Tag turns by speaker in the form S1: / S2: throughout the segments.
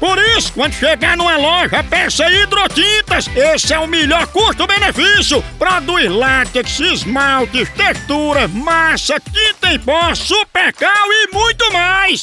S1: Por isso, quando chegar numa loja, peça hidrotintas. Esse é o melhor custo-benefício. Produz látex, esmaltes, textura, massa, tinta em pó, supercal e muito mais.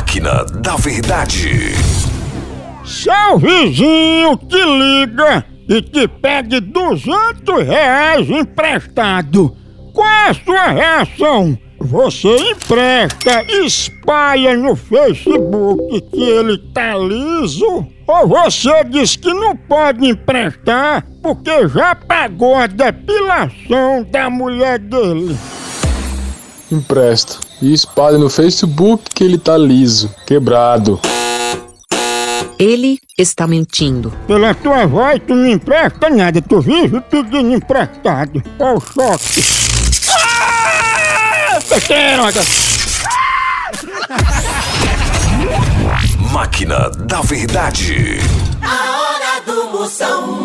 S2: Máquina da Verdade.
S1: Seu vizinho te liga e te pede 200 reais emprestado. Qual é a sua reação? Você empresta, espalha no Facebook que ele tá liso? Ou você diz que não pode emprestar porque já pagou a depilação da mulher dele?
S3: Empresto. E espalha no Facebook que ele tá liso, quebrado.
S4: Ele está mentindo.
S1: Pela tua voz, tu não empresta nada, tu vive pedindo emprestado. Ó o choque. Ah!
S2: Máquina da Verdade.
S5: A hora do Moção.